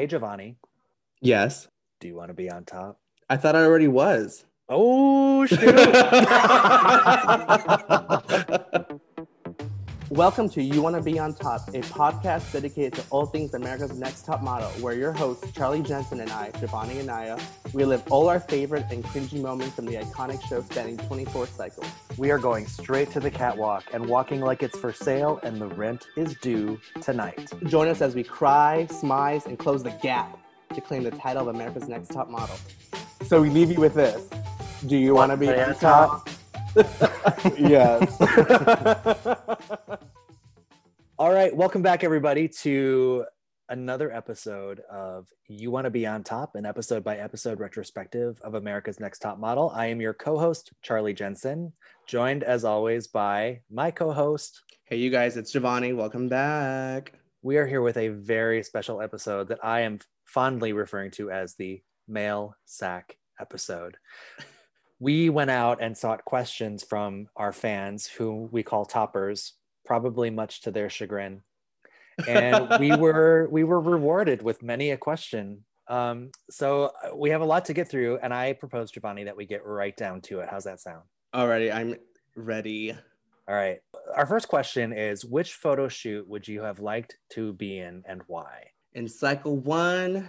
Hey, Jovonnie, Yes. do you want to be on top? I thought I already was. Oh, shoot. Welcome to You Want to Be on Top, a podcast dedicated to all things America's Next Top Model, where your hosts, Charlie Jensen and I, Jovonnie Anaya, relive all our favorite and cringy moments from the iconic show spanning 24 cycles. we are going straight to the catwalk and walking like it's for sale, and the rent is due tonight. Join us as we cry, smize, and close the gap to claim the title of America's Next Top Model. So we leave you with this. Do you want to be on top? Yes. All right, welcome back, everybody, to another episode of You Want to Be on Top, an episode by episode retrospective of America's Next Top Model. I am your co host, Charlie Jensen, joined as always by my co host. hey, you guys, it's Jovonnie. Welcome back. We are here with a very special episode that I am fondly referring to as the mail sack episode. We went out and sought questions from our fans, who we call toppers, probably much to their chagrin. And we were we were rewarded with many a question. Um, so uh, we have a lot to get through, and I propose, Jovonnie, that we get right down to it. How's that sound? Alrighty, I'm ready. All right. Our first question is Which photo shoot would you have liked to be in and why? In cycle one,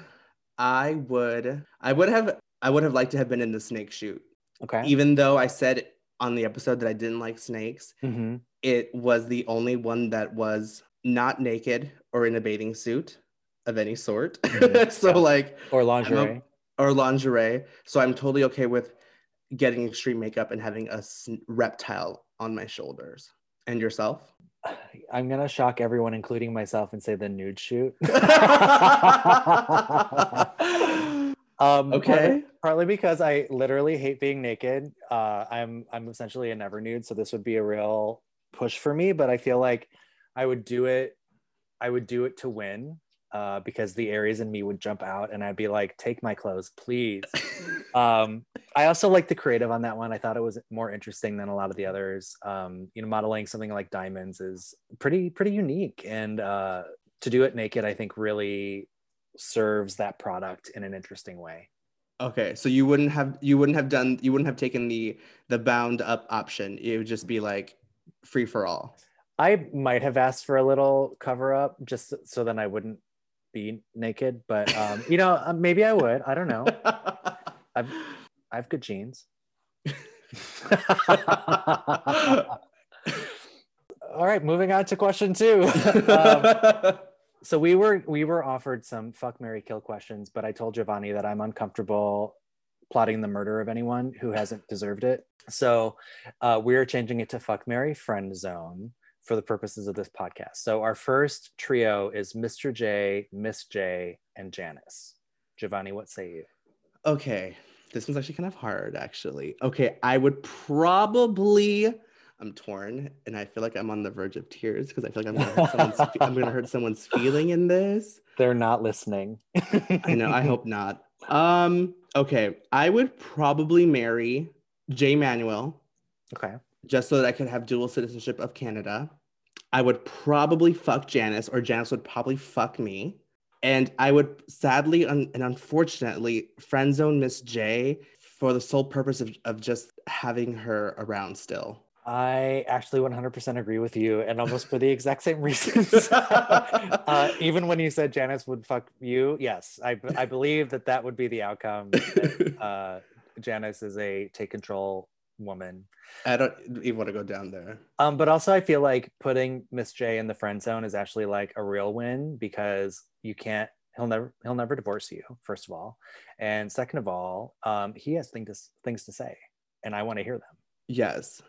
I would I would have I would have liked to have been in the snake shoot. Okay. Even though I said on the episode that I didn't like snakes, hmm it was the only one that was not naked or in a bathing suit of any sort. Mhm. so Yeah. like Or lingerie. or lingerie. So I'm totally okay with getting extreme makeup and having a reptile on my shoulders. And yourself? I'm gonna shock everyone, including myself, and say the nude shoot. um, Okay. Partly, because I literally hate being naked. Uh, I'm I'm essentially a never nude, so this would be a real push for me. But I feel like I would do it. I would do it to win. Uh, because the Aries in me would jump out and I'd be like, take my clothes, please. um, I also like the creative on that one. I thought it was more interesting than a lot of the others. Um, you know, modeling something like diamonds is pretty pretty unique, and uh, to do it naked, I think really serves that product in an interesting way. Okay, so you wouldn't have you wouldn't have done you wouldn't have taken the the bound up option. It would just be like free for all. I might have asked for a little cover up just so then I wouldn't be naked, but um, you know, uh, maybe I would. I don't know. I've I have good genes. All right, moving on to question two. Um, so we were we were offered some fuck Mary kill questions, but I told Jovonnie that I'm uncomfortable plotting the murder of anyone who hasn't deserved it. So uh, we're changing it to fuck Mary friend zone for the purposes of this podcast. So our first trio is Mr. J, Miss J, and Janice. Jovonnie, what say you? okay, this one's actually kind of hard, actually. Okay, I would probably. I'm torn, and I feel like I'm on the verge of tears because I feel like I'm gonna hurt someone's. I'm gonna hurt someone's feeling in this. They're not listening. I know. I hope not. Um. Okay, I would probably marry Jay Manuel Okay. just so that I could have dual citizenship of Canada. I would probably fuck Janice, or Janice would probably fuck me. And I would sadly un- and unfortunately friend zone Miss J for the sole purpose of, of just having her around still. I actually 100% agree with you, and almost for the exact same reasons. uh, even when you said Janice would fuck you, yes, I believe that that would be the outcome. that, uh, Janice is a take control woman. I don't even want to go down there. Um, but also, I feel like putting Miss J in the friend zone is actually like a real win because you can't. He'll never. He'll never divorce you. First of all, and second of all, um, he has things things to say, and I want to hear them. Yes.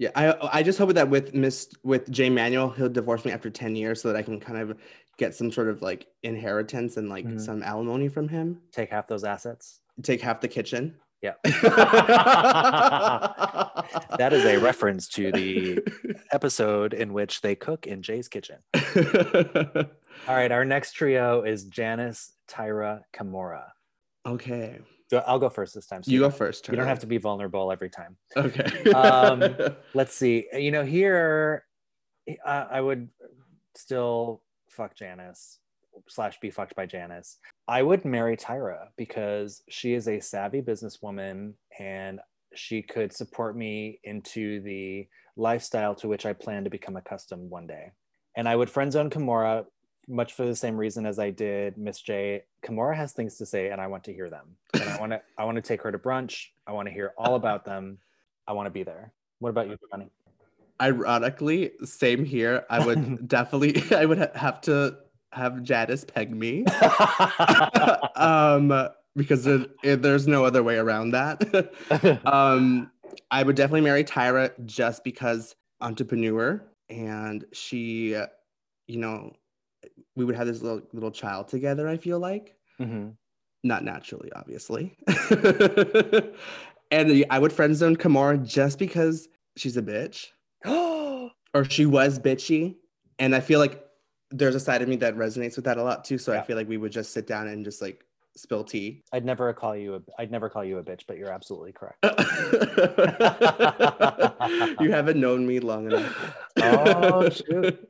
Yeah, I I just hope that with Miss with Jay Manuel, he'll divorce me after 10 years so that I can kind of get some sort of like inheritance and like Mhm. some alimony from him. Take half those assets. Take half the kitchen. Yeah. That is a reference to the episode in which they cook in Jay's kitchen. All right, our next trio is Janice, Tyra, Kimora. okay. I'll go first this time. So You go first. You don't have to be vulnerable every time. Okay. Um, Let's see. You know, here uh, I would still fuck Janice slash be fucked by Janice. I would marry Tyra because she is a savvy businesswoman and she could support me into the lifestyle to which I plan to become accustomed one day. And I would friend zone Kimora much for the same reason as I did Miss J. Kimora has things to say and I want to hear them. And I want to I want to take her to brunch. I want to hear all about them. I want to be there. What about you, Jovonnie? Ironically, same here. I would definitely I would ha- have to have Janice peg me. um because it, it, there's no other way around that. um I would definitely marry Tyra just because entrepreneur and she you know we would have this little little child together i feel like Mhm. not naturally obviously and i would friend zone Kimora just because she's a bitch or she was bitchy and i feel like there's a side of me that resonates with that a lot too so Yeah. i feel like we would just sit down and just like spill tea I'd never call you a I'd never call you a bitch, but you're absolutely correct. you haven't known me long enough. Oh, shoot.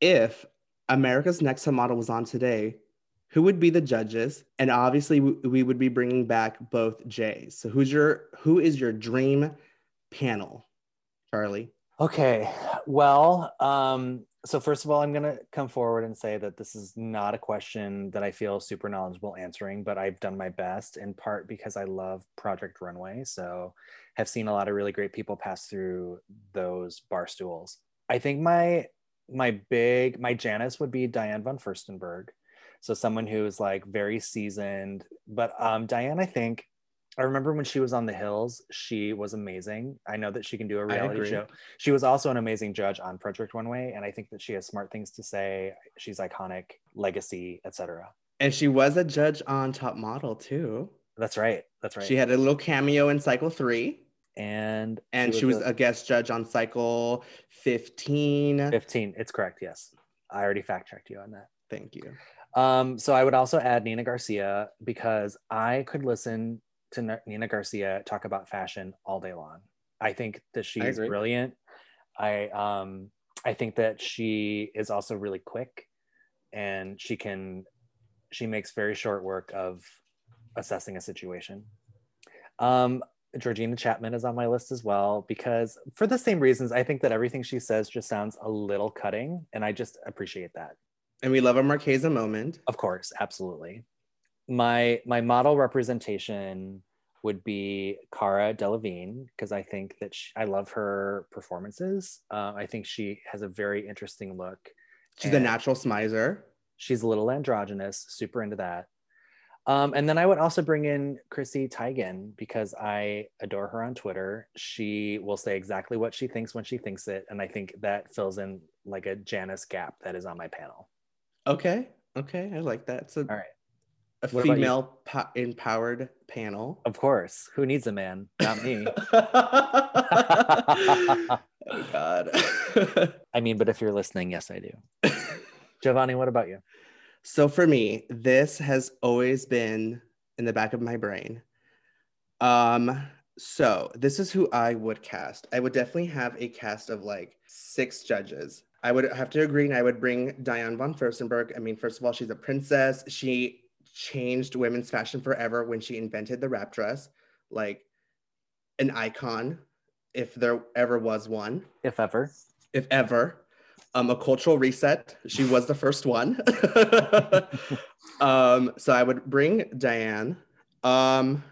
if America's Next Top Model was on today, who would be the judges? And obviously, we, would be bringing back both Jays. So who's your who is your dream panel, Charlie? Okay. Well, um, so first of all, I'm gonna come forward and say that this is not a question that I feel super knowledgeable answering, but I've done my best in part because I love Project Runway. So have seen a lot of really great people pass through those bar stools. I think my my big my Janice would be Diane von Furstenberg. So someone who's like very seasoned. But um Diane, I think I remember when she was on the hills, she was amazing. I know that she can do a reality show. She was also an amazing judge on Project Runway, and I think that she has smart things to say. She's iconic, legacy, etc. And she was a judge on Top Model too. That's right. That's right. She had a little cameo in Cycle Three, and and she was, a guest judge on Cycle 15. 15. It's correct. Yes, I already fact checked you on that. Thank you. Um, so I would also add Nina Garcia because I could listen to Nina Garcia talk about fashion all day long. I think that she's agree. brilliant. I um I think that she is also really quick and she can she makes very short work of assessing a situation. Um Georgina Chapman is on my list as well because for the same reasons I think that everything she says just sounds a little cutting and I just appreciate that. And we love a Marchesa moment. Of course, absolutely. My my model representation would be Cara Delevingne because I think that she, I love her performances. Uh, I think she has a very interesting look. She's a natural smizer. She's a little androgynous, super into that. Um, and then I would also bring in Chrissy Teigen because I adore her on Twitter. She will say exactly what she thinks when she thinks it, and I think that fills in like a Janice gap that is on my panel. Okay. Okay. I like that. So All right. a What female po- empowered panel. Of course, who needs a man? Not me. oh God. I mean, but if you're listening, yes, I do. Jovonnie, what about you? So for me, this has always been in the back of my brain. Um, so this is who I would cast. I would definitely have a cast of like six judges. I would have to agree, and I would bring Diane von Furstenberg. I mean, first of all, she's a princess. She changed women's fashion forever when she invented the wrap dress, like an icon, if there ever was one If ever. if ever. Um, a cultural reset. She was the first one. um, so I would bring Diane. Um,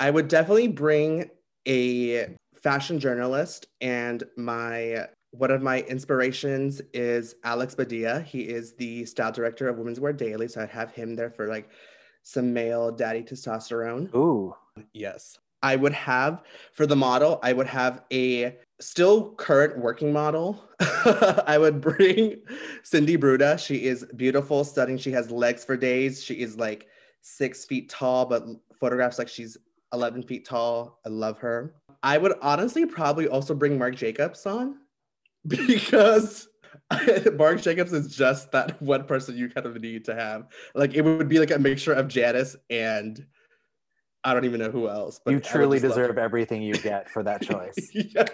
I would definitely bring a fashion journalist, and my one of my inspirations is Alex Badia. He is the style director of Women's Wear Daily, so I'd have him there for like some male daddy testosterone. Ooh. Yes. I would have for the model, I would have a still current working model. I would bring Cindy Bruna. She is beautiful, stunning. She has legs for days. She is like six feet tall, but photographs like she's 11 feet tall. I love her. I would honestly probably also bring Marc Jacobs on because Marc Jacobs is just that one person you kind of need to have. Like it would be like a mixture of Janice and I don't even know who else. But you truly deserve everything you get for that choice. yeah.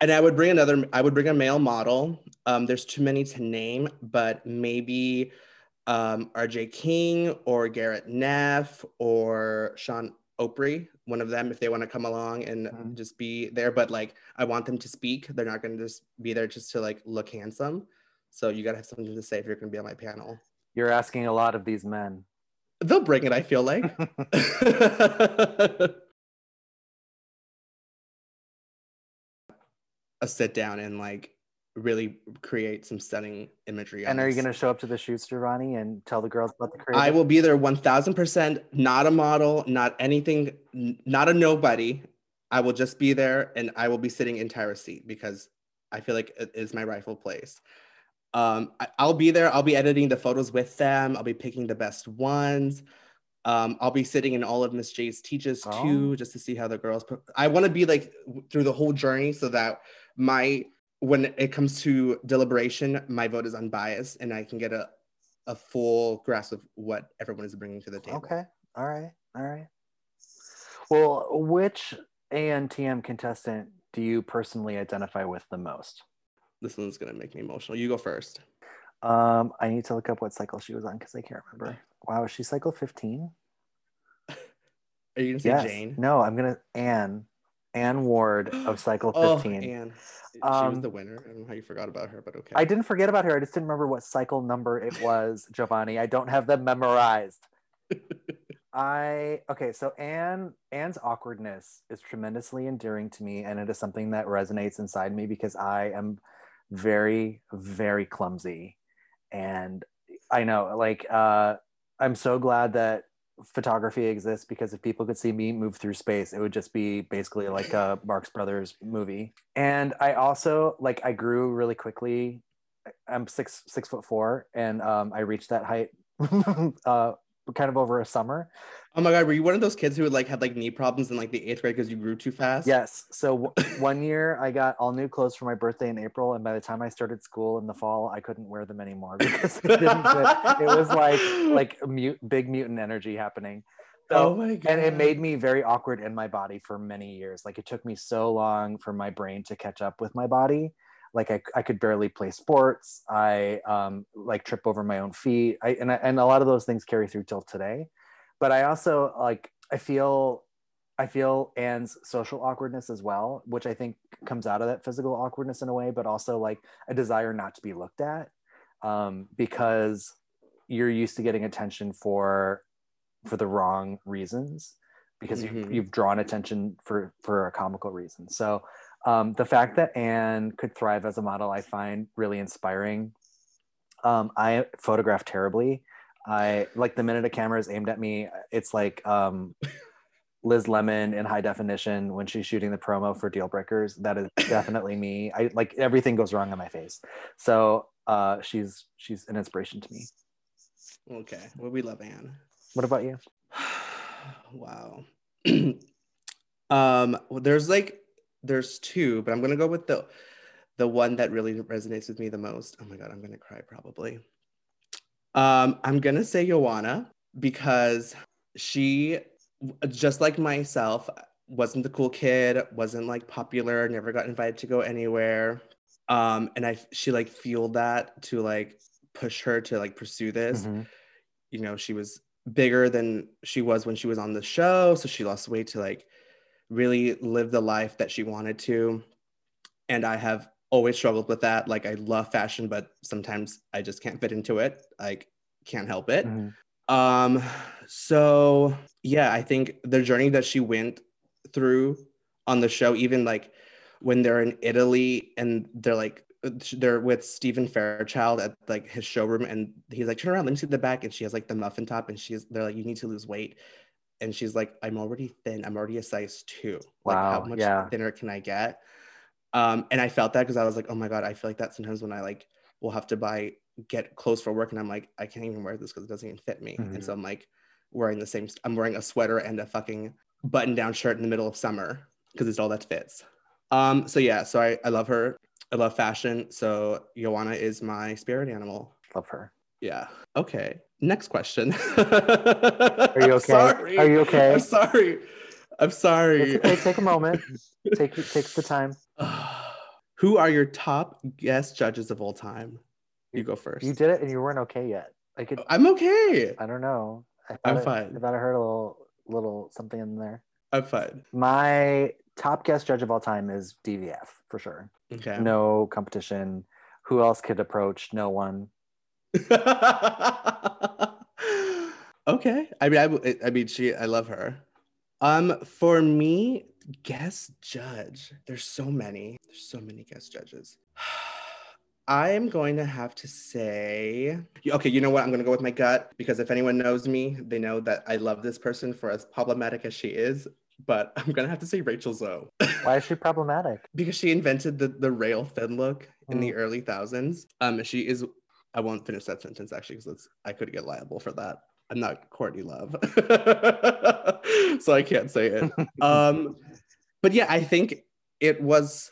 And I would bring another. I would bring a male model. Um, there's too many to name, but maybe um, R.J. King or Garrett Neff or Sean O'Pry. One of them, if they want to come along and Mhm. just be there. But like, I want them to speak. They're not going to just be there just to like look handsome. So you got to have something to say if you're going to be on my panel. You're asking a lot of these men. They'll bring it. I feel like. a sit down and like really create some stunning imagery. and are you going to show up to the shoots, Jovonnie, and tell the girls about the crazy? I will be there 1000%, not a model, not anything, not a nobody. I will just be there and I will be sitting in Tyra's seat because I feel like it is my rightful place. Um, I, I'll be there. I'll be editing the photos with them. I'll be picking the best ones. Um, I'll be sitting in all of Miss J's teaches Oh. too, just to see how the girls. Put, I want to be like through the whole journey so that my when it comes to deliberation, my vote is unbiased and I can get a a full grasp of what everyone is bringing to the table. Okay. All right. All right. Well, which ANTM contestant do you personally identify with the most? This one's gonna make me emotional. You go first. Um, I need to look up what cycle she was on because I can't remember. Wow, is she cycle 15? Are you gonna say Yes. Jane? No, I'm gonna Anne. Anne Ward of cycle 15. Oh, Anne. she Um, was the winner. I don't know how you forgot about her, but okay. I didn't forget about her. I just didn't remember what cycle number it was, Jovonnie. I don't have them memorized. I okay, so Anne Anne's awkwardness is tremendously endearing to me, and it is something that resonates inside me because I am very, very clumsy. And I know, like, uh, I'm so glad that photography exists because if people could see me move through space, it would just be basically like a Marx Brothers movie. And I also like I grew really quickly. I'm six six foot four, and um, I reached that height uh, kind of over a summer. oh my god, were you one of those kids who would like had like knee problems in like the eighth grade because you grew too fast? Yes. So w- one year I got all new clothes for my birthday in April, and by the time I started school in the fall, I couldn't wear them anymore because fit. It was like like mute, big mutant energy happening. So, oh my god. and it made me very awkward in my body for many years. Like it took me so long for my brain to catch up with my body. Like I, I could barely play sports. I um, like trip over my own feet. I, and, I, and a lot of those things carry through till today. But I also like, I feel, I feel Anne's social awkwardness as well, which I think comes out of that physical awkwardness in a way, but also like a desire not to be looked at um, because you're used to getting attention for for the wrong reasons because Mhm. you've, you've drawn attention for for a comical reason so um, the fact that anne could thrive as a model i find really inspiring. Um, i photograph terribly. I like the minute a camera is aimed at me it's like um, liz lemon in high definition when she's shooting the promo for deal breakers. That is definitely me. I like everything goes wrong on my face. So uh, she's she's an inspiration to me. Okay. Well, we love Anne. what about you? Wow. um, well, there's like there's two, but I'm gonna go with the the one that really resonates with me the most. Oh my god, I'm gonna cry probably. Um, I'm gonna say Yoanna because she, just like myself, wasn't the cool kid, wasn't like popular, never got invited to go anywhere. Um, and I she like fueled that to like push her to like pursue this Mhm. you know she was bigger than she was when she was on the show so she lost weight to like really live the life that she wanted to. And i have always struggled with that. Like i love fashion but sometimes i just can't fit into it. Like can't help it. Mhm. um so yeah i think the journey that she went through on the show even like when they're in italy and they're like they're with Stephen Fairchild at like his showroom, and he's like, "Turn around, let me see the back." And she has like the muffin top, and she's they're like, "You need to lose weight," and she's like, "I'm already thin. I'm already a size two. Like, how much yeah. thinner can I get?" Um, and I felt that because I was like, "Oh my god," I feel like that sometimes when I like will have to buy get clothes for work, and I'm like, I can't even wear this because it doesn't even fit me, Mhm. and so I'm like wearing the same. I'm wearing a sweater and a fucking button-down shirt in the middle of summer because it's all that fits. Um, so yeah, so I, I love her. I love fashion. So Yoanna is my spirit animal. love her Yeah. Okay. Next question. Are you okay? Sorry. Are you okay? I'm sorry. I'm sorry. It's okay. Take a moment. take take the time. Who are your top guest judges of all time? You go first. You did it and you weren't okay yet. I could. I'm okay. I don't know. I I'm I- fine. I thought I heard a little, little something in there. I'm fine. My top guest judge of all time is DVF for sure. Okay. No competition. Who else could approach? No one. Okay. I mean, I mean, she. I love her. Um, for me, guest judge. There's so many. There's so many guest judges. I am going to have to say, okay, you know what? I'm going to go with my gut because if anyone knows me, they know that I love this person for as problematic as she is. But I'm going to have to say Rachel Zoe. Why is she problematic? because she invented the the rail thin look in Mm. the early thousands. Um, she is. I won't finish that sentence actually because I could get liable for that. I'm not Courtney Love, so I can't say it. Um, but yeah, I think it was.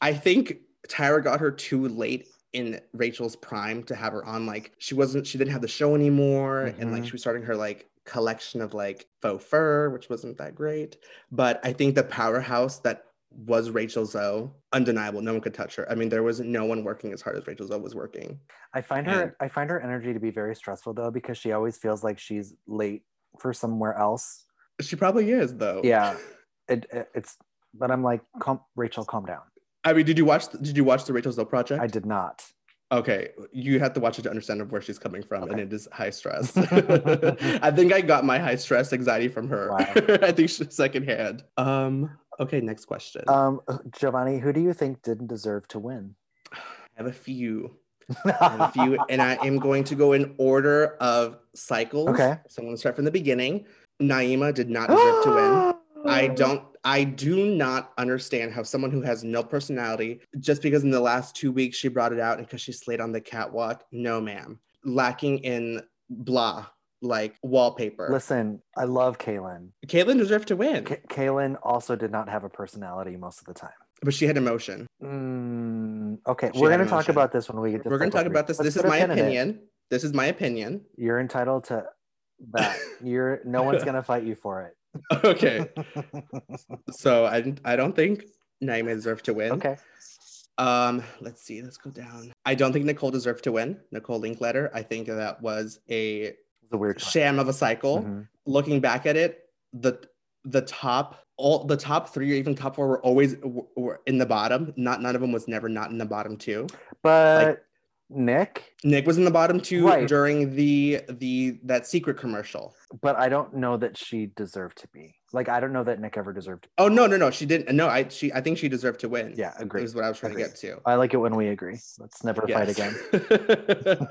I think Tyra got her too late in Rachel's prime to have her on. Like she wasn't. She didn't have the show anymore, and like Mhm. she was starting her like collection of like faux fur, which wasn't that great. But I think the powerhouse that was Rachel Zoe, undeniable. No one could touch her. I mean, there was no one working as hard as Rachel Zoe was working. I find her And- I find her energy to be very stressful though because she always feels like she's late for somewhere else. She probably is though. Yeah. It, it- it's but I'm like calm, Rachel calm down. I mean, did you watch? Did you watch the Rachel Zoe project? I did not. Okay, you have to watch it to understand where she's coming from, and it is high stress. I think I got my high stress anxiety from her. Wow. I think she's secondhand. Um. Okay, next question. Um Jovonnie, who do you think didn't deserve to win? I have a few. I have a few, and I am going to go in order of cycles. Okay. So I'm going to start from the beginning. Naima did not deserve to win. I don't I do not understand how someone who has no personality, just because in the last two weeks she brought it out and because she slayed on the catwalk, no ma'am. Lacking in blah, like wallpaper. Listen, I love Kahlen. Kahlen deserved to win, K- Kahlen also did not have a personality most of the time. but she had emotion. Mm, okay, She we're going to talk about this when we get to We're gonna talk about this. Let's this is my pin in it. opinion. This is my opinion. You're entitled to that. You're no one's going to fight you for it. okay. So I I don't think Naima deserved to win. okay. Um, let's see, let's go down. I don't think Nicole deserved to win. Nicole Linkletter. I think that was a The weird sham of a cycle. Mhm. Looking back at it, the the top all the top three or even top four were always were, were in the bottom. Not none of them was never not in the bottom two. But Nick, Nick was in the bottom two Right. during the the that secret commercial. but I don't know that she deserved to be. Like I don't know that Nick ever deserved. To Oh no no no she didn't no I she I think she deserved to win. Yeah, agree. is what I was trying Agree. to get to. I like it when we agree. Let's never fight again.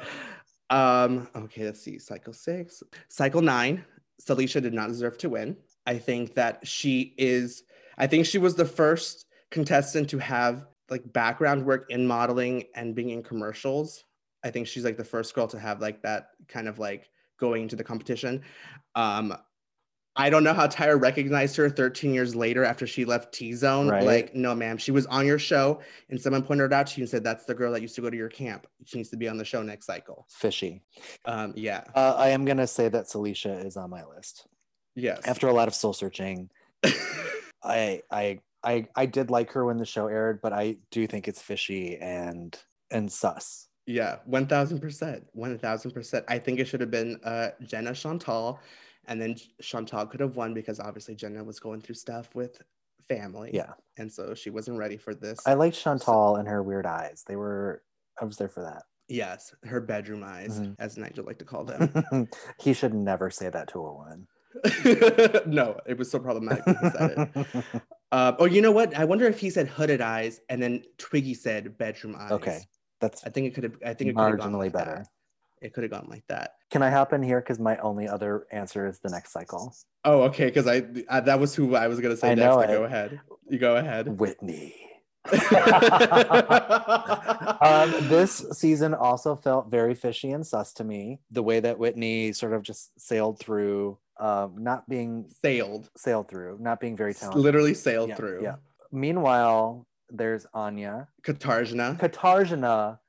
um, okay, let's see. Cycle six. Cycle nine. Saleisha did not deserve to win. I think that she is, I think she was the first contestant to have like background work in modeling and being in commercials. I think she's like the first girl to have like that kind of like going into the competition. Um, I don't know how Tyra recognized her 13 years later after she left T Zone. Right. Like, no, ma'am, she was on your show and someone pointed it out to you and said, That's the girl that used to go to your camp. She needs to be on the show next cycle. Fishy. Um, yeah. Uh, I am gonna say that Saleisha is on my list. Yes. After a lot of soul searching, I I I I did like her when the show aired, but I do think it's fishy and and sus. yeah, 1000%. 1000%. I think it should have been uh, Jenah Chantal. And then Chantal could have won because obviously Jenah was going through stuff with family. Yeah. And so she wasn't ready for this. I liked Chantal and her weird eyes. They were I was there for that. yes, her bedroom eyes, Mhm. as Nigel liked to call them. he should never say that to a woman. no, it was so problematic when he said it. Um, oh, you know what? I wonder if he said hooded eyes and then Twiggy said bedroom eyes. okay. That's I think it could have. I think it could have gone marginally like better. That. It could have gone like that. Can I hop in here? Because my only other answer is the next cycle. Oh, okay. Because I, I that was who I was gonna say I next. know it. Go ahead. You go ahead. Whitney. um, this season also felt very fishy and sus to me. The way that Whitney sort of just sailed through, um, not being sailed, sailed through, not being very talented. literally sailed Yeah, through. Yeah. Meanwhile, there's Anya, Katarzyna, Katarzyna,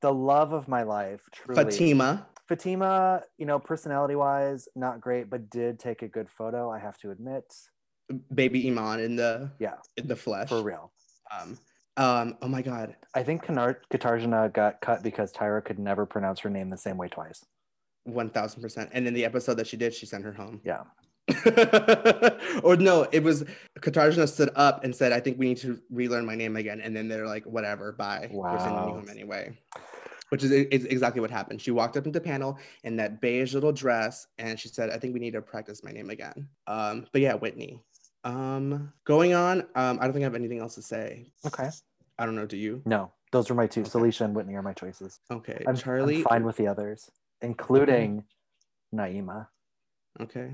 the love of my life. Truly. Fatima. Fatima, you know, personality wise, not great, but did take a good photo. I have to admit, baby Iman in the Yeah. in the flesh. for real. Um, Um, oh my god. I think Kanar- Katarzyna got cut because Tyra could never pronounce her name the same way twice. One thousand percent. And in the episode that she did, she sent her home. Yeah. or no, it was Katarzyna stood up and said, "I think we need to relearn my name again." And then they're like, "Whatever, bye. We're sending you home anyway." Which is, is exactly what happened. She walked up into the panel in that beige little dress, and she said, "I think we need to practice my name again." Um, but yeah, Whitney. Um, going on. Um, I don't think I have anything else to say. Okay. I don't know. Do you? No, those were my two. Okay. Saleisha and Whitney are my choices. Okay, I'm, Charlie. I'm fine with the others, including Naima. Okay,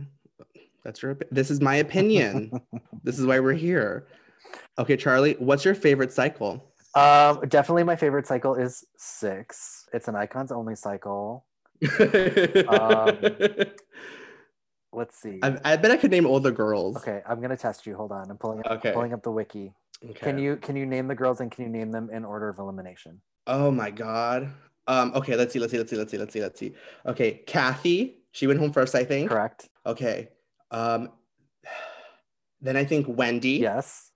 that's your. This is my opinion. this is why we're here. Okay, Charlie. What's your favorite cycle? Um, definitely my favorite cycle is six. It's an icons only cycle. Let's see. I, I bet I could name all the girls. Okay, I'm gonna test you. Hold on. I'm pulling up, Okay. pulling up the wiki. Okay. Can you can you name the girls and can you name them in order of elimination? Oh my god. Um. Okay. Let's see. Let's see. Let's see. Let's see. Let's see. Let's see. Okay. Kathy. She went home first, I think. Correct. Okay. Um. Then I think Wendy. Yes.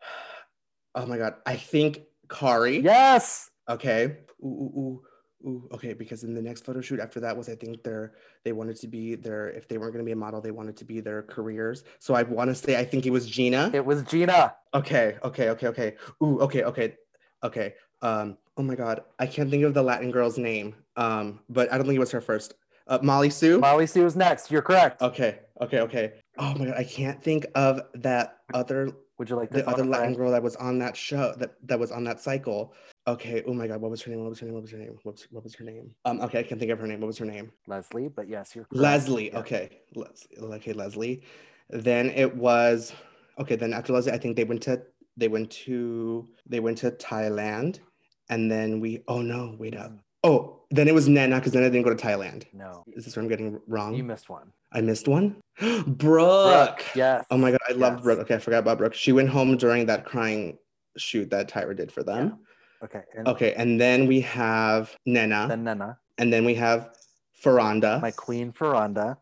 Oh my god. I think Kari. Yes. Okay. Ooh, ooh, ooh, ooh. Okay, because in the next photo shoot after that was I think their they wanted to be their if they weren't gonna be a model, they wanted to be their careers. So I want to say I think it was Gina. It was Gina. Okay, okay, okay, okay. Ooh, okay, okay, okay. Um, oh my god, I can't think of the Latin girl's name. Um, but I don't think it was her first. Uh, Mollie Sue. Mollie Sue is next. You're correct. Okay, okay, okay. Oh my god, I can't think of that other Would you like the other Latin girl that was on that show that that was on that cycle. Okay. Oh my god, what was her name? What was her name? What was her name? What was, what was her name? Um. Okay, I can't think of her name. What was her name? Leslie, but yes, you're correct. Leslie. Yeah. Okay. Les- okay, Leslie. Then it was okay. Then after Leslie, I think they went to they went to they went to Thailand, and then we. Oh no! Wait up. Mm-hmm. Oh, then it was Nana because then I didn't go to Thailand. No, Is this where I'm getting wrong? you missed one. I missed one. Brooke. Yes. Oh my god, I loved Yes. Brooke. Okay, I forgot about Brooke. She went home during that crying shoot that Tyra did for them. Okay. And Okay, and then we have Nnenna, then Nana, and then we have Furonda. my queen Furonda.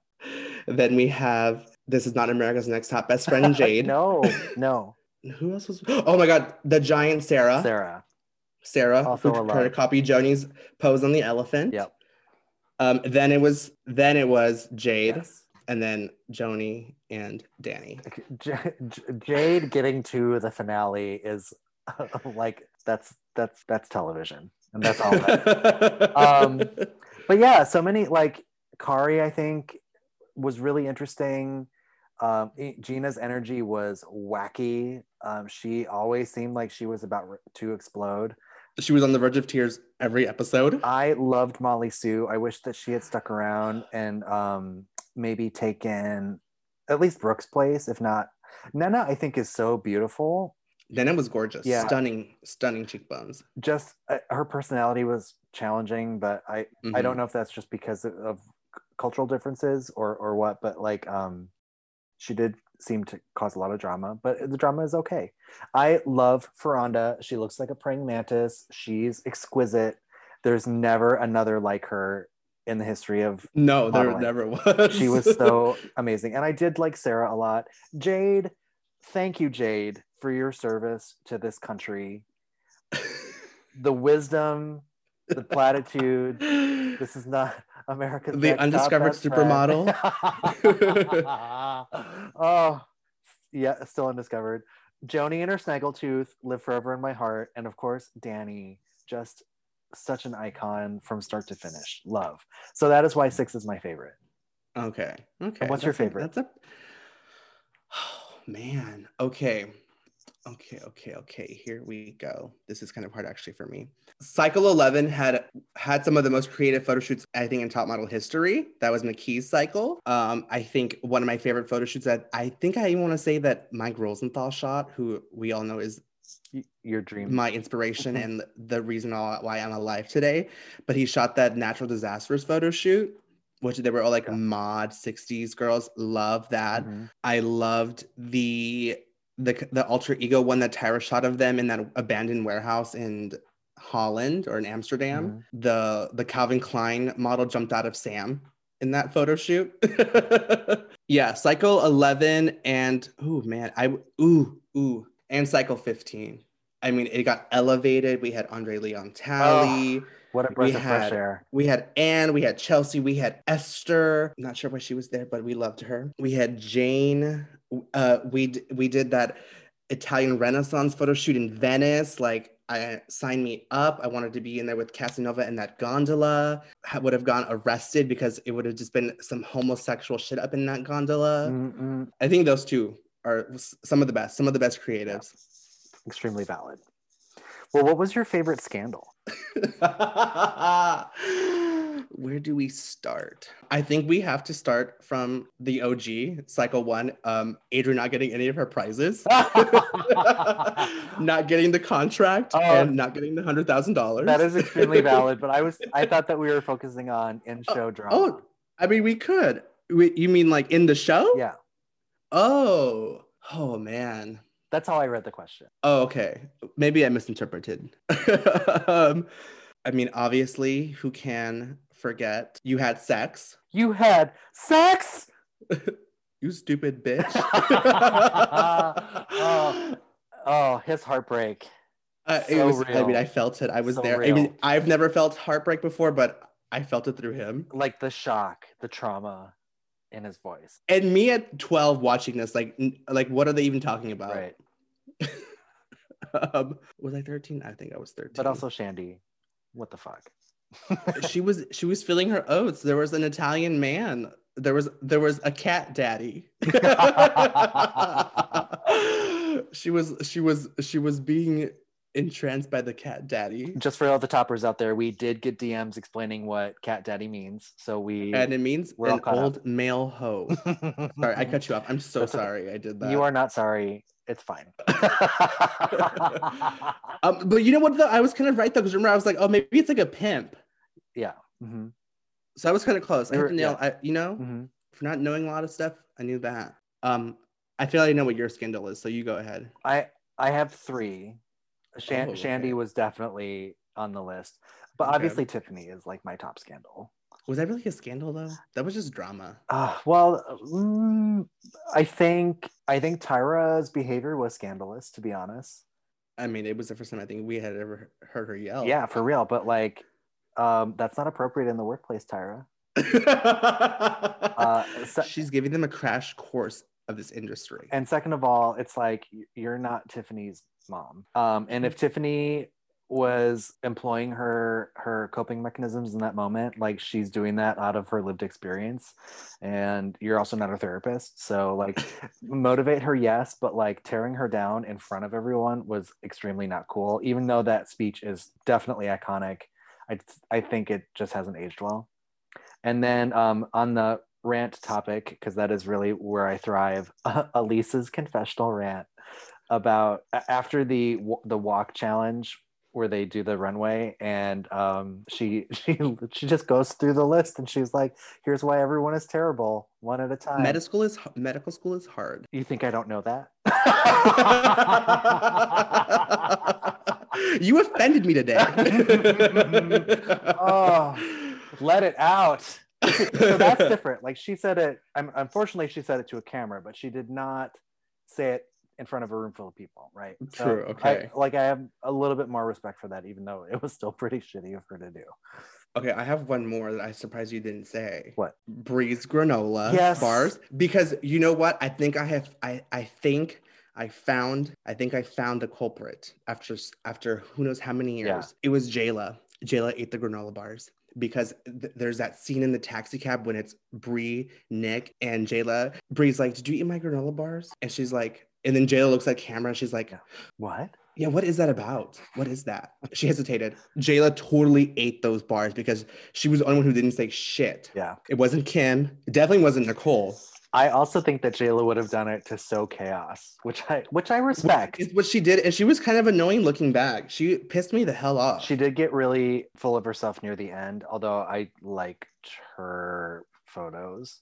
Then we have This Is Not America's Next Top Best Friend Jade. no, no. Who else was? Oh my god, the giant Sarah. Sarah. Sarah, Also who tried to copy Joanie's pose on the elephant. Yep. Um, then it was then it was Jade, Yes. and then Joni and Dani. J- Jade getting to the finale is like that's that's that's television, and that's all. That. Um, but yeah, so many like Kari, I think, was really interesting. Um, Gina's energy was wacky. Um, she always seemed like she was about to explode. She was on the verge of tears every episode. I loved Mollie Sue. I wish that she had stuck around and um, maybe taken at least Brooke's place, if not. Nnenna, I think, is so beautiful. It was gorgeous. Yeah. Stunning, stunning cheekbones. Just uh, her personality was challenging, but I I Mhm. don't know if that's just because of, of cultural differences or or what. But like, um, she did seem to cause a lot of drama, but the drama is okay. I love Furonda. She looks like a praying mantis. She's exquisite. There's never another like her in the history of No, there Modeling. never was. she was so amazing and i did like sarah a lot jade thank you jade for your service to this country the wisdom the platitude this is not america's The undiscovered Friend. oh yeah still undiscovered Joanie and her snaggletooth live forever in my heart and of course Dani just such an icon from start to finish love so that is why six is my favorite Okay. Okay. what's your That's a- favorite? that's a. Oh man. Okay. Okay. Okay. Okay. Here we go. This is kind of hard actually for me. Cycle eleven had had some of the most creative photo shoots I think in top model history. That was McKey's cycle. Um, I think one of my favorite photo shoots that I think I even want to say that Mike Rosenthal shot, who we all know is your dream my inspiration Mhm. and the reason all- why I'm alive today. But he shot that natural disasters photo shoot, which they were all like Yeah. mod 60s girls. Love that. Mhm. I loved the the the alter ego one that Tyra shot of them in that abandoned warehouse in Holland or in Amsterdam. Mhm. The the Calvin Klein model jumped out of Sam in that photo shoot. yeah, cycle 11 and oh man, I ooh ooh and cycle 15. I mean, it got elevated. We had Andre Leon Talley. What a breath We of fresh had- air. We had Anne, we had Chelsea, we had Esther. I'm not sure why she was there, but we loved her. We had Jane. Uh, we d- we did that Italian Renaissance photo shoot in Venice. Like, I signed me up. I wanted to be in there with Casanova and that gondola. I would have gone arrested because it would have just been some homosexual shit up in that gondola. Mm-mm. I think those two are some of the best. Some of the best creatives. Extremely valid. Well, what was your favorite scandal? Where do we start? I think we have to start from the OG cycle one. Um, Adrianne not getting any of her prizes, not getting the contract, Oh. and not getting the hundred thousand dollars. that is extremely valid, but I was I thought that we were focusing on in-show drama. Oh, I mean, we could. We, you mean like in the show? yeah, Oh, oh man. that's how I read the question. Oh, okay. Maybe I misinterpreted. um, I mean, obviously, who can forget you had sex? You had sex. You stupid bitch. oh, oh, his heartbreak. Uh, it so was, I mean. I felt it. I was So there. I mean, I've never felt heartbreak before, but I felt it through him. Like the shock, the trauma in his voice. And me at 12 watching this, like, like what are they even talking about? Right. um, was I 13? I think I was 13. But also Shandi. What the fuck? she was she was filling her oats. There was an Italian man. There was there was a cat daddy. she was she was she was being entranced by the cat daddy. Just for all the toppers out there, we did get DMs explaining what cat daddy means. So we And it means an caught up. old male hoe. Sorry, I cut you off. I'm so sorry I did that. You are not sorry. It's fine. um, but you know what though? I was kind of right though, because remember I was like, oh, maybe it's like a pimp. yeah. hmm So I was kind of close. I You hit were- the nail. I, you know, hmm for not knowing a lot of stuff, I knew that. Um, I feel like I know what your scandal is, so you go ahead. I I have three. Shan- Oh, Shandi okay. was definitely on the list, but Okay. obviously Tiffany is like my top scandal. Was that really a scandal though? That was just drama. Uh, well, mm, I think I think Tyra's behavior was scandalous, to be honest. I mean, it was the first time I think we had ever heard her yell. Yeah, for real. But like, um, that's not appropriate in the workplace, Tyra. Uh, so- She's giving them a crash course of this industry. And second of all, it's like you're not Tiffany's mom. Um, and if Tiffany was employing her her coping mechanisms in that moment, like she's doing that out of her lived experience, and you're also not a therapist, so like motivate her, yes, but like tearing her down in front of everyone was extremely not cool. Even though that speech is definitely iconic, I I think it just hasn't aged well. And then um, on the rant topic, because that is really where I thrive, Elyse's confessional rant about after the the walk challenge where they do the runway and um, she she she just goes through the list and she's like, "Here's why everyone is terrible, one at a time." medical school is medical school is hard. you think I don't know that? you offended me today. oh, let it out. so that's different. Like she said it. Unfortunately, she said it to a camera, but she did not say it in front of a room full of people, right? So True, okay. I, like I have a little bit more respect for that, even though it was still pretty shitty of her to do. Okay, I have one more that I surprised you didn't say. What? Bre's granola Yes. bars. Because you know what? I think I have I I think I found I think I found the culprit after after who knows how many years. Yeah. It was Jayla. Jayla ate the granola bars because th- there's that scene in the taxi cab when it's Bre, Nick, and Jayla. Bre's like, "Did you eat my granola bars?" And she's like, and then Jayla looks at camera and she's like, What? yeah, what is that about? What is that? She hesitated. Jayla totally ate those bars because she was the only one who didn't say shit. Yeah. It wasn't Kim. It definitely wasn't Nicole. I also think that Jayla would have done it to sow chaos, which I which I respect. It's what she did, and she was kind of annoying looking back. She pissed me the hell off. She did get really full of herself near the end, although I liked her photos.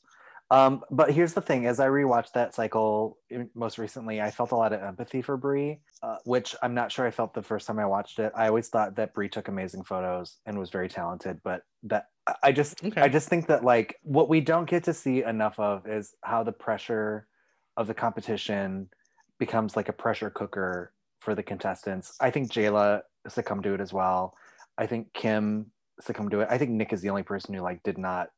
Um, but here's the thing: as I rewatched that cycle most recently, I felt a lot of empathy for Bre, uh, which I'm not sure I felt the first time I watched it. I always thought that Bre took amazing photos and was very talented, but that I- just Okay. I just think that like what we don't get to see enough of is how the pressure of the competition becomes like a pressure cooker for the contestants. I think Jayla succumbed to it as well. I think Kim succumbed to it. I think Nick is the only person who like did not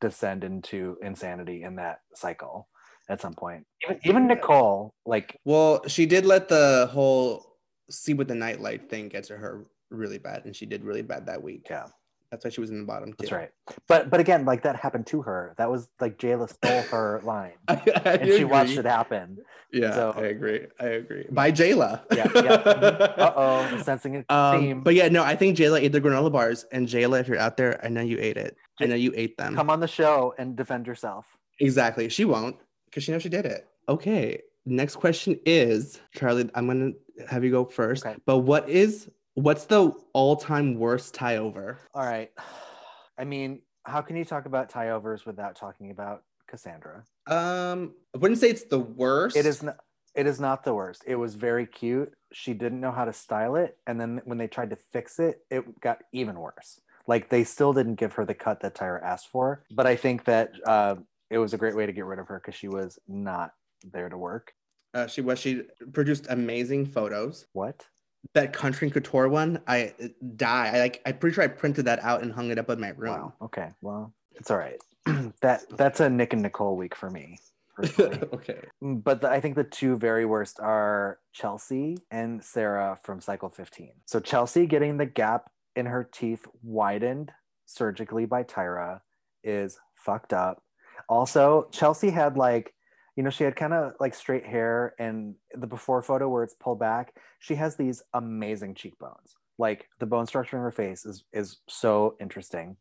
descend into insanity in that cycle at some point. Even, even Nicole, like Well, she did let the whole see what the nightlight thing get to her really bad, and she did really bad that week. yeah, That's why she was in the bottom. Too. that's right. But but again, like that happened to her. That was like Jayla stole her line. I, I And she agree. watched it happen. Yeah, So- I agree. I agree. By Jayla. Yeah, yeah. Uh oh, sensing a Um, theme. but yeah, no, I think Jayla ate the granola bars, and Jayla, if you're out there, I know you ate it. I know you ate them. Come on the show and defend yourself. Exactly. She won't because she knows she did it. Okay. Next question is Charlie. I'm gonna have you go first. Okay. But what is what's the all-time worst TyOver? All right. I mean, how can you talk about TyOvers without talking about Cassandra? Um, I wouldn't say it's the worst. It is not. It is not the worst. It was very cute. She didn't know how to style it, and then when they tried to fix it, it got even worse. Like they still didn't give her the cut that Tyra asked for. But I think that uh, it was a great way to get rid of her because she was not there to work. Uh, she was. She produced amazing photos. What? That country and couture one, I die. I like. I'm pretty sure I printed that out and hung it up in my room. Wow. Okay. Well, it's all right. that that's a Nick and Nicole week for me. okay. but the, I think the two very worst are Chelsea and Sarah from Cycle 15. So Chelsea getting the gap in her teeth widened surgically by Tyra is fucked up. Also, Chelsea had like, you know, she had kind of like straight hair, and the before photo where it's pulled back, she has these amazing cheekbones. Like the bone structure in her face is is so interesting.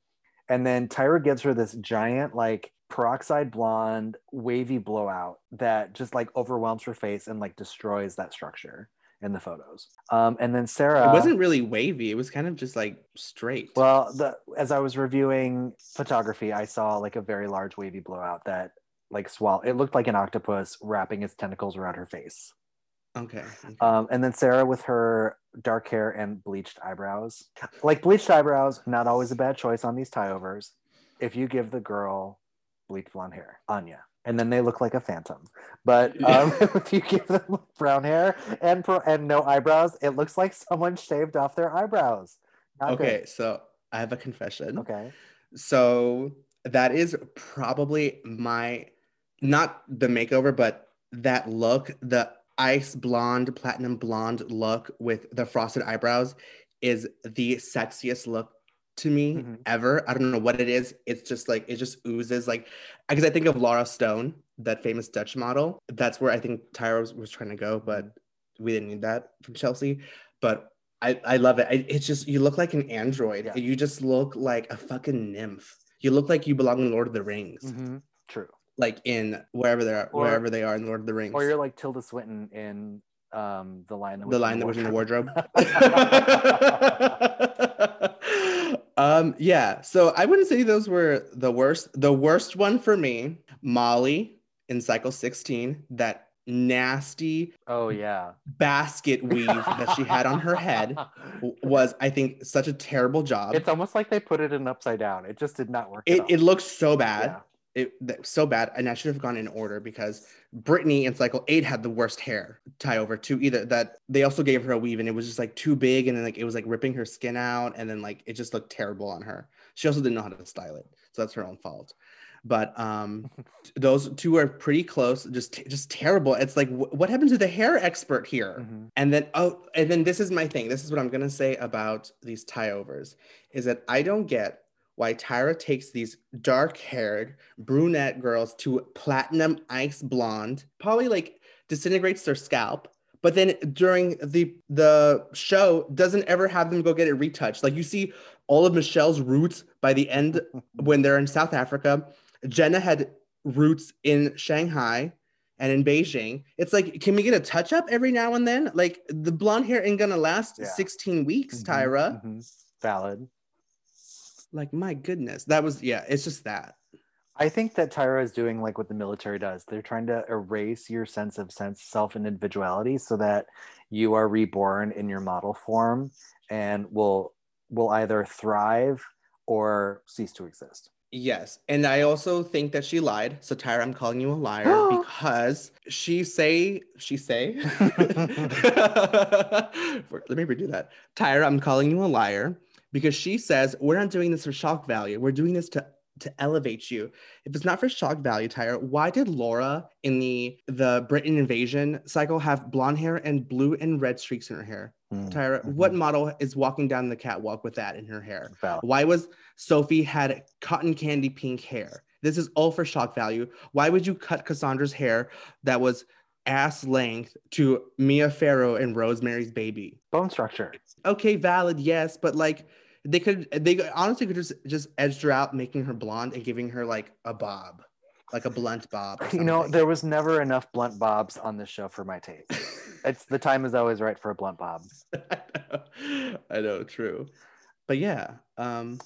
And then Tyra gives her this giant, like peroxide blonde, wavy blowout that just like overwhelms her face and like destroys that structure in the photos. Um, and then Sarah it wasn't really wavy. It was kind of just like straight. well, the as I was reviewing photography, I saw like a very large wavy blowout that like swall. It looked like an octopus wrapping its tentacles around her face. okay. okay. Um, and then Sarah with her dark hair and bleached eyebrows. Like bleached eyebrows, not always a bad choice on these TyOvers. If you give the girl bleached blonde hair, Anya, and then they look like a phantom. But um, if you give them brown hair and pro- and no eyebrows, it looks like someone shaved off their eyebrows. Not good. okay. So I have a confession. Okay. So that is probably my not the makeover, but that look, the ice blonde, platinum blonde look with the frosted eyebrows is the sexiest look to me Mhm. ever. I don't know what it is. It's just like it just oozes like because I think of Lara Stone, that famous Dutch model. That's where I think Tyra was, was trying to go, but we didn't need that from Chelsea. But I, I love it. I, it's just you look like an android. Yeah. You just look like a fucking nymph. You look like you belong in Lord of the Rings, Mhm. True. like in wherever they are, Or- wherever they are in Lord of the Rings. Or you're like Tilda Swinton in um, the line. that the line that was in the Wardrobe. um, yeah. So I wouldn't say those were the worst. The worst one for me, Molly in Cycle 16, that nasty oh yeah. basket weave that she had on her head was, I think, such a terrible job. It's almost like they put it in upside down. It just did not work. it, it looks so bad. Yeah. It that- so bad, and I should have gone in order because Brittany in cycle eight had the worst hair TyOver too. Either that they also gave her a weave, and it was just like too big, and then like it was like ripping her skin out, and then like it just looked terrible on her. She also didn't know how to style it, so that's her own fault. But um, those two are pretty close. Just just terrible. It's like wh- what happened to the hair expert here? Mhm. And then oh, and then this is my thing. This is what I'm gonna say about these TyOvers is that I don't get why Tyra takes these dark-haired brunette girls to platinum ice blonde, probably like disintegrates their scalp, but then during the the show doesn't ever have them go get it retouched. Like you see all of Michelle's roots by the end when they're in South Africa. Jenah had roots in Shanghai and in Beijing. It's like, can we get a touch up every now and then? Like the blonde hair ain't gonna last Yeah. 16 weeks, Mhm, Tyra. mhm. Valid. Like, my goodness. That was, yeah, it's just that. I think that Tyra is doing like what the military does. They're trying to erase your sense of sense, self, and individuality so that you are reborn in your model form and will will either thrive or cease to exist. Yes. And I also think that she lied. So Tyra, I'm calling you a liar because she say, she say. Let me redo that. Tyra, I'm calling you a liar because she says we're not doing this for shock value. We're doing this to to elevate you. If it's not for shock value, Tyra, why did Laura in the the Britain invasion cycle have blonde hair and blue and red streaks in her hair? Mm, Tyra, mhm. what model is walking down the catwalk with that in her hair? Why was Sophie had cotton candy pink hair? This is all for shock value. Why would you cut Cassandra's hair that was ass length to Mia Farrow and Rosemary's Baby? Bone structure. Okay, valid, yes, but like they could they honestly could just just edged her out, making her blonde and giving her like a bob, like a blunt bob. You know, there was never enough blunt bobs on this show for my taste. It's the time is always right for a blunt bob. I know, I know, true, but yeah, um,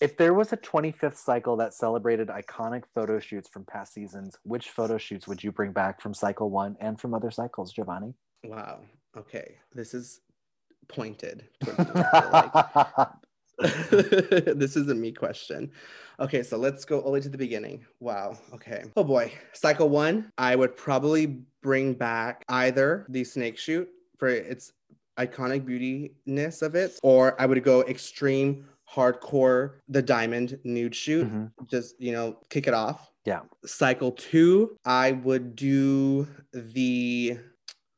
If there was a 25th cycle that celebrated iconic photo shoots from past seasons, which photo shoots would you bring back from cycle one and from other cycles, Jovonnie? wow, okay, this is pointed. towards me, I feel like. this is a me question. Okay, so let's go only to the beginning. Wow. Okay. Oh boy. Cycle one, I would probably bring back either the snake shoot for its iconic beautiness of it, or I would go extreme hardcore the diamond nude shoot. Mhm. Just you know, kick it off. Yeah. Cycle two, I would do the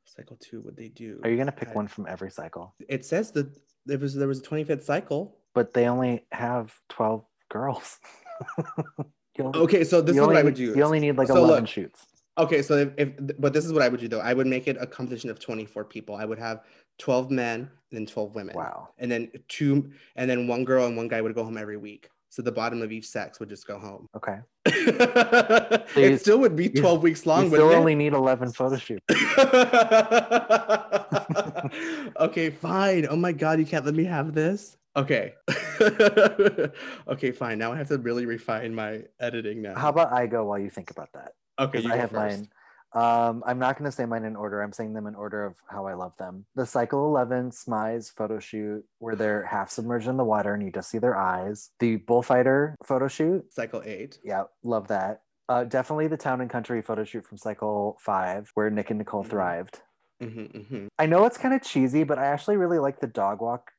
cycle two. Would they do? Are you gonna pick I- one from every cycle? It says that there was there was a 25th cycle. But they only have 12 girls. Only- Okay, so this is what I would do. You only need like So 11 look, shoots. Okay, so if, if but this is what I would do though. I would make it a competition of 24 people. I would have 12 men and then 12 women. Wow. And then two and then one girl and one guy would go home every week. So the bottom of each sex would just go home. Okay. it you- still would be you- 12 weeks long, you still only need 11 photo shoots. okay, fine. Oh my god, you can't let me have this. Okay. okay, fine. Now I have to really refine my editing now. How about I go while you think about that? okay, you I have first. mine. Um, I'm not going to say mine in order. I'm saying them in order of how I love them. The Cycle 11 Smize photo shoot, where they're half submerged in the water and you just see their eyes. The Bullfighter photo shoot. Cycle eight. Yeah, love that. Uh, definitely the Town and Country photo shoot from Cycle 5, where Nick and Nicole Mhm. thrived. Mhm, mhm. I know it's kind of cheesy, but I actually really like the dog walk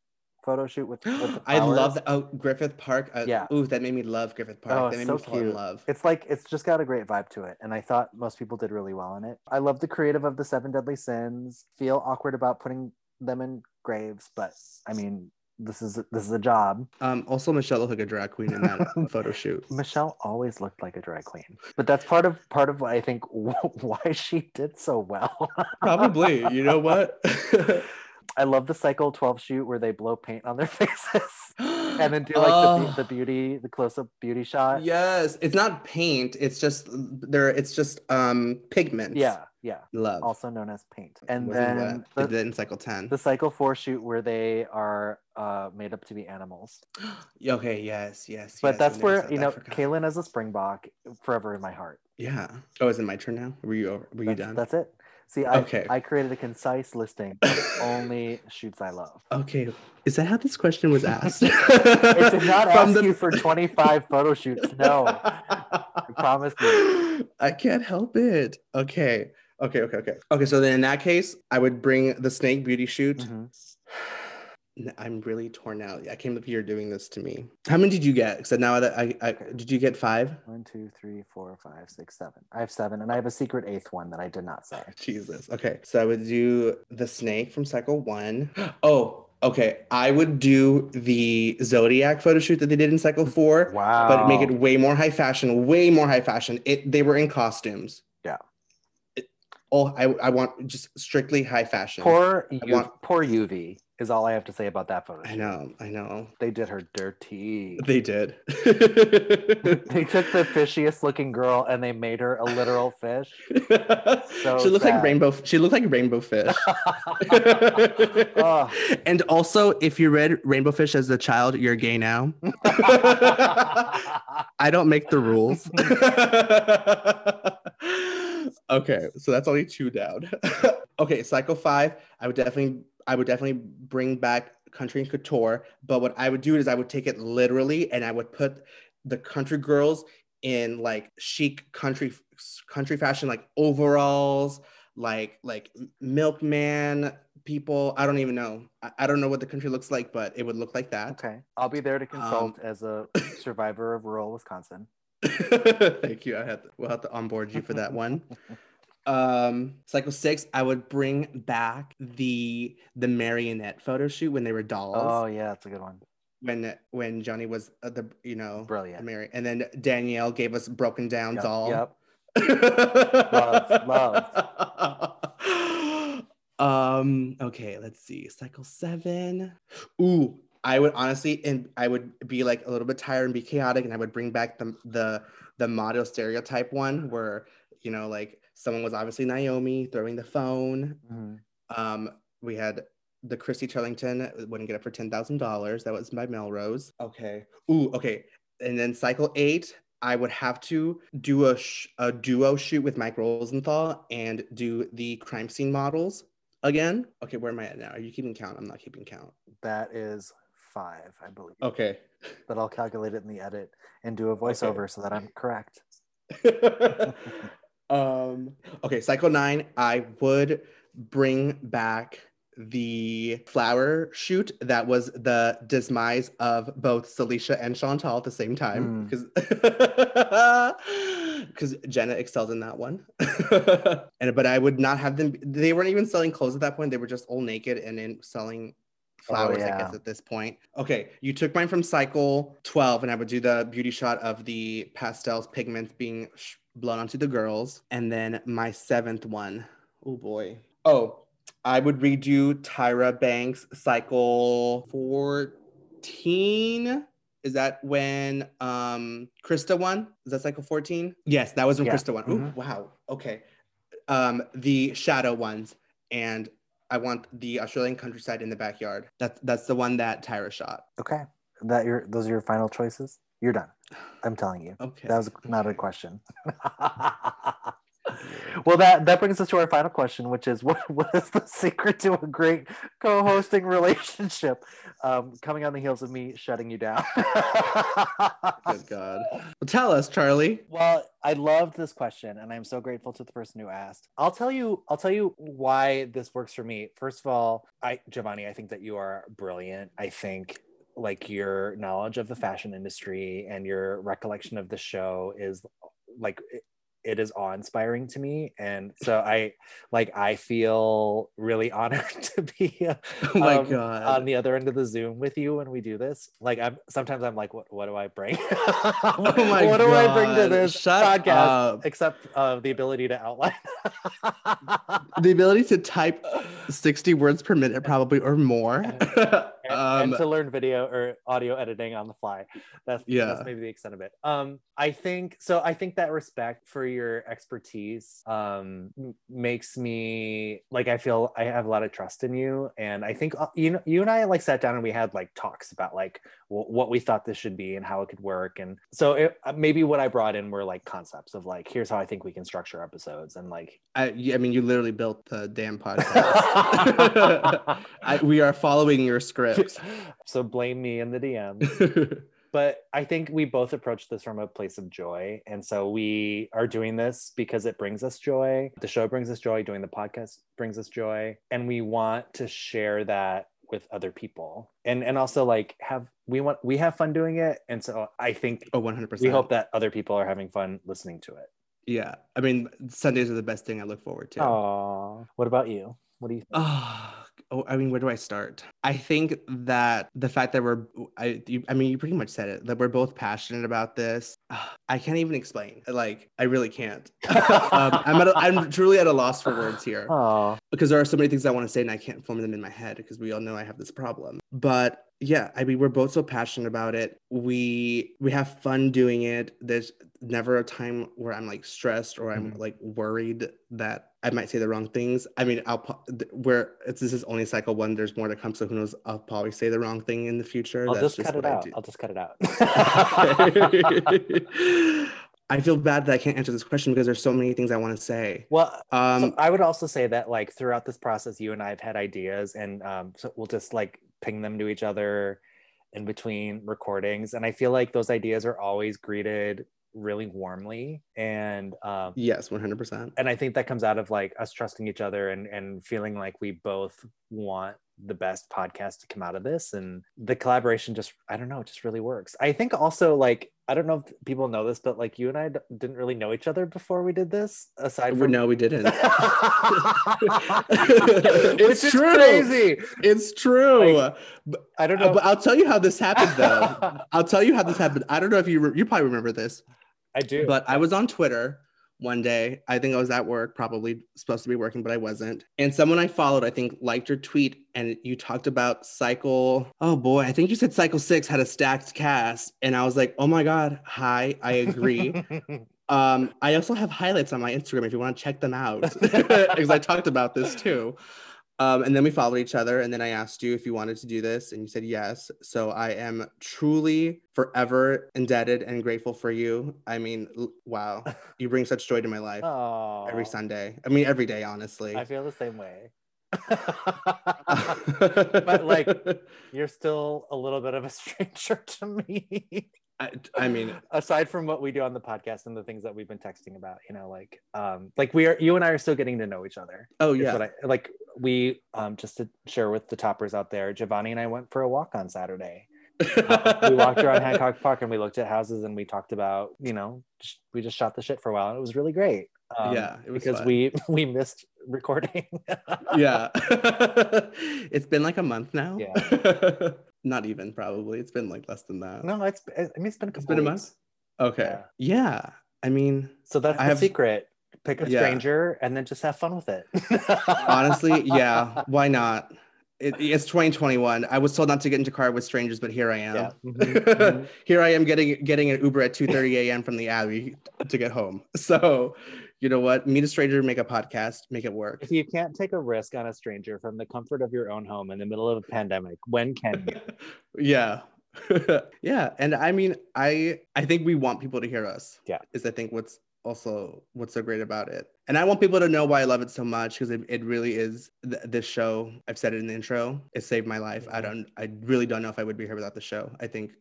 photo shoot with, with I love that. Oh, Griffith Park. Uh, Yeah. Ooh, that made me love Griffith Park. Oh, that made so me fall in cute. love. It's like it's just got a great vibe to it, and I thought most people did really well in it. I love the creative of the Seven Deadly Sins. Feel awkward about putting them in graves, but I mean, this is this is a job. Um, also, Michelle looked like a drag queen in that photo shoot. Michelle always looked like a drag queen, but that's part of part of what I think why she did so well. Probably. You know what? I love the Cycle Twelve shoot where they blow paint on their faces and then do like the, Oh, the beauty, the close up beauty shot. yes, it's not paint. It's just there. It's just um pigments. yeah, yeah. love. Also known as paint, and Wasn't then the, did in cycle ten. the cycle four shoot where they are uh, made up to be animals. okay. Yes. Yes. But yes, that's where you know. Kahlen as a springbok forever in my heart. Yeah. Oh, is it my turn now? Were you over? Were you done? that's it. See, I, Okay. I created a concise listing of only shoots I love. Okay. Is that how this question was asked? It did not ask you for 25 photo shoots. No, I promise you. I can't help it. Okay. Okay. Okay. Okay. Okay. So then in that case, I would bring the snake beauty shoot. Mhm. I'm really torn out. I can't believe you're doing this to me. How many did you get? So now that I, I did you get five? One, two, three, four, five, six, seven. I have seven, and I have a secret eighth one that I did not say. Jesus. Okay. So I would do the snake from cycle one. Oh, okay. I would do the zodiac photo shoot that they did in cycle four. Wow. but make it way more high fashion, way more high fashion. It they were in costumes. Yeah. It, oh, I I want just strictly high fashion. poor, I U- want- poor Lluvy is all I have to say about that photo. I know, I know. They did her dirty. They did. they took the fishiest looking girl and they made her a literal fish. So she looked like rainbow. She looked like rainbow fish. Ugh. and also, if you read Rainbow Fish as a child, you're gay now. I don't make the rules. okay, so that's only two down. okay, cycle five. I would definitely, I would definitely bring back country and couture. But what I would do is I would take it literally, and I would put the country girls in like chic country country fashion, like overalls, like like milkman people. I don't even know. I, I don't know what the country looks like, but it would look like that. Okay. I'll be there to consult Um, as a survivor of rural Wisconsin. Thank you. I had to, we'll have to onboard you for that one. Um, cycle six, I would bring back the the marionette photo shoot when they were dolls. Oh yeah, that's a good one. When when Joanie was uh, the you know Brilliant. Mary, and then Danielle gave us broken down Yep, doll. Yep. love, Um. Okay. Let's see. Cycle seven. Ooh. I would honestly, and I would be like a little bit tired and be chaotic, and I would bring back the the the model stereotype one where you know like someone was obviously Naomi throwing the phone. Mhm. Um. We had the Christy Turlington wouldn't get it for ten thousand dollars. That was by Melrose. Okay. Ooh. Okay. And then cycle eight. I would have to do a, sh- a duo shoot with Mike Rosenthal and do the crime scene models again. Okay, where am I at now? Are you keeping count? I'm not keeping count. That is five, I believe. Okay. But I'll calculate it in the edit and do a voiceover so that I'm correct. um, okay, cycle nine, I would bring back the flower shoot that was the demise of both Saleisha and Chantal at the same time because because Jenah excelled in that one. and but I would not have them. They weren't even selling clothes at that point. They were just all naked and then selling flowers. I yeah. guess at this point. Okay, you took mine from cycle twelve, and I would do the beauty shot of the pastels pigments being sh- blown onto the girls, and then my seventh one. Oh boy. Oh, I would redo Tyra Banks cycle 14. Is that when um Krista won? Is that cycle 14? Yes, that was when Yeah. Krista won. Ooh, Mhm. wow. Okay. Um the shadow ones and I want the Australian countryside in the backyard. That's that's the one that Tyra shot. Okay. That your those are your final choices? You're done. I'm telling you. Okay. That was not a question. well, that that brings us to our final question, which is what what is the secret to a great co-hosting relationship? Um, coming on the heels of me shutting you down. Good God. Well, tell us, Charlie. Well, I loved this question, and I'm so grateful to the person who asked. I'll tell you. I'll tell you why this works for me. First of all, I Jovonnie, I think that you are brilliant. I think like your knowledge of the fashion industry and your recollection of the show is like it, is awe-inspiring to me and so i like i feel really honored to be uh, Oh my um, God. on the other end of the zoom with you when we do this like i'm sometimes i'm like what, what do i bring what, Oh my what do i bring to this Shut podcast up. except uh, the ability to outline the ability to type 60 words per minute probably or more. And, um, and to learn video or audio editing on the fly. That's Yeah. that's maybe the extent of it. Um, I think so. I think that respect for your expertise um, makes me like I feel I have a lot of trust in you, and I think uh, you know you and I like sat down and we had like talks about like w- what we thought this should be and how it could work, and so it, uh, maybe what I brought in were like concepts of like here's how I think we can structure episodes and like I I mean, you literally built the damn podcast. I, we are following your script. so blame me in the DM. but I think we both approach this from a place of joy. And so we are doing this because it brings us joy. The show brings us joy. Doing the podcast brings us joy. And we want to share that with other people. And and also like have we want we have fun doing it. And so I think oh, 100%. we hope that other people are having fun listening to it. Yeah. I mean, Sundays are the best thing I look forward to. Oh, what about you? What do you think? Ah. Oh, I mean, where do I start? I think that the fact that we're, I, you, I mean, you pretty much said it, that we're both passionate about this. I can't even explain. Like, I really can't. um, I'm at, a, I'm truly at a loss for words here Oh, because there are so many things I want to say and I can't form them in my head because we all know I have this problem. But yeah, I mean, we're both so passionate about it. We we have fun doing it. There's never a time where I'm like stressed or I'm Mhm. like worried that I might say the wrong things. I mean, I'll where it's, this is only cycle one. There's more to come, so who knows? I'll probably say the wrong thing in the future. I'll That's just, cut it out. I'll just cut it out. I feel bad that I can't answer this question because there's so many things I want to say. well, Um, so I would also say that like throughout this process, you and I have had ideas, and um, so we'll just like ping them to each other, in between recordings. And I feel like those ideas are always greeted really warmly. And um, Yes, 100%. and I think that comes out of like us trusting each other and and feeling like we both want the best podcast to come out of this and the collaboration just I don't know it just really works. I think also like I don't know if people know this but like you and I d- didn't really know each other before we did this aside from No, we didn't. it's true. crazy. it's true. Like, I don't know. but I'll tell you how this happened, though. I'll tell you how this happened. I don't know if you re- you probably remember this, I do. but I was on Twitter one day. I think I was at work, probably supposed to be working, but I wasn't. And someone I followed, I think, liked your tweet, and you talked about Cycle. Oh boy, I think you said Cycle Six had a stacked cast, and I was like, oh my god, hi, I agree. Um, I also have highlights on my Instagram if you want to check them out because I talked about this too. Um, and then we followed each other, and then I asked you if you wanted to do this, and you said yes. So I am truly forever indebted and grateful for you. I mean, wow, you bring such joy to my life oh, every Sunday. I mean, every day, honestly. I feel the same way. but like you're still a little bit of a stranger to me. I, I mean, aside from what we do on the podcast and the things that we've been texting about, you know, like um like we are you and I are still getting to know each other. oh yeah, I like we um just to share with the toppers out there, Jovonnie and I went for a walk on Saturday. Uh, we walked around Hancock Park and we looked at houses and we talked about, you know, we just shot the shit for a while and it was really great. Um, Yeah, it was because fun. we we missed recording. yeah. it's been like a month now. Yeah. Not even probably. It's been like less than that. no, it's I mean it's been a couple It's been a month. Okay. Yeah. Yeah. I mean, So that's I the have- secret. Pick a Yeah. stranger and then just have fun with it. honestly, yeah. Why not? It, it's 2021. I was told not to get into car with strangers, but here I am. Yeah. Mhm, mhm. here I am getting getting an Uber at 2:30 a.m. from the Abbey to get home. So, you know what? Meet a stranger, make a podcast, make it work. If you can't take a risk on a stranger from the comfort of your own home in the middle of a pandemic, when can you? yeah. yeah. And I mean, I I think we want people to hear us. Yeah. Is I think what's also what's so great about it. And I want people to know why I love it so much because it, it really is th- this show. I've said it in the intro. It saved my life. I mm-hmm. don't I really don't know if I would be here without the show. I think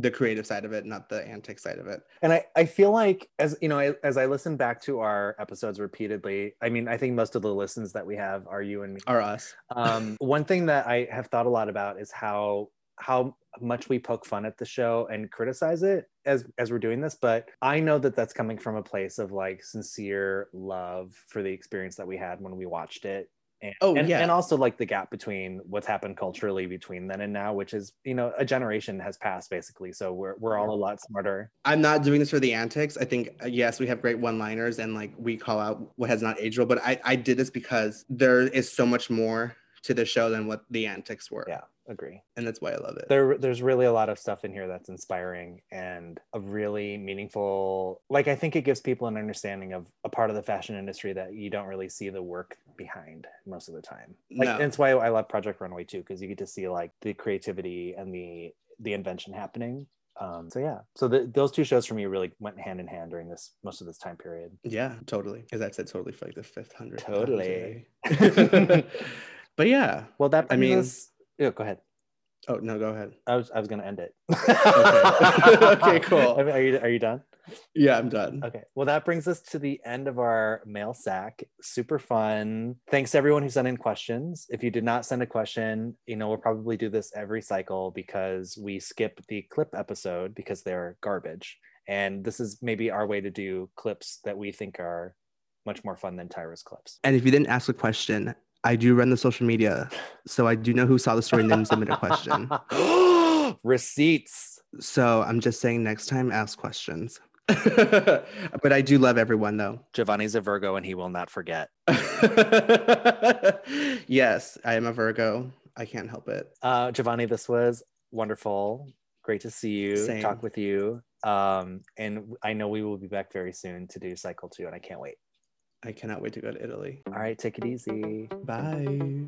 the creative side of it, not the antic side of it. And I, I feel like as you know, I, as I listen back to our episodes repeatedly, I mean, I think most of the listens that we have are you and me. Are us. um, one thing that I have thought a lot about is how how much we poke fun at the show and criticize it as as we're doing this but i know that that's coming from a place of like sincere love for the experience that we had when we watched it and, Oh, and, yeah. and also like the gap between what's happened culturally between then and now which is you know a generation has passed basically so we're, we're all a lot smarter I'm not doing this for the antics. I think uh, yes, we have great one-liners and like we call out what has not aged well, but I I did this because there is so much more to the show than what the antics were. Yeah. Agree And that's why I love it. there there's really a lot of stuff in here that's inspiring and a really meaningful like i think it gives people an understanding of a part of the fashion industry that you don't really see the work behind most of the time like No. that's why i love project runway too because you get to see like the creativity and the the invention happening um so yeah so the, those two shows for me really went hand in hand during this most of this time period Yeah, totally. because I said, totally for like the fifth hundred. Totally. but yeah. well that I mean- mean yeah go ahead Oh no, go ahead. i was i was gonna end it Okay, cool. I mean, are you are you done Yeah, I'm done. Okay. Well, that brings us to the end of our mail sack. Super fun. Thanks to everyone who sent in questions. If you did not send a question, you know, we'll probably do this every cycle because we skip the clip episode because they're garbage. And this is maybe our way to do clips that we think are much more fun than Tyra's clips. And if you didn't ask a question, I do run the social media, so I do know who saw the story and didn't submit a question. Receipts. So I'm just saying, next time, ask questions. but I do love everyone, though. Jovonnie's a Virgo and he will not forget. yes, I am a Virgo. I can't help it. Uh, Giovanni, this was wonderful. Great to see you, Same. talk with you. Um, and I know we will be back very soon to do cycle two, and I can't wait. I cannot wait to go to Italy. All right, take it easy. Bye.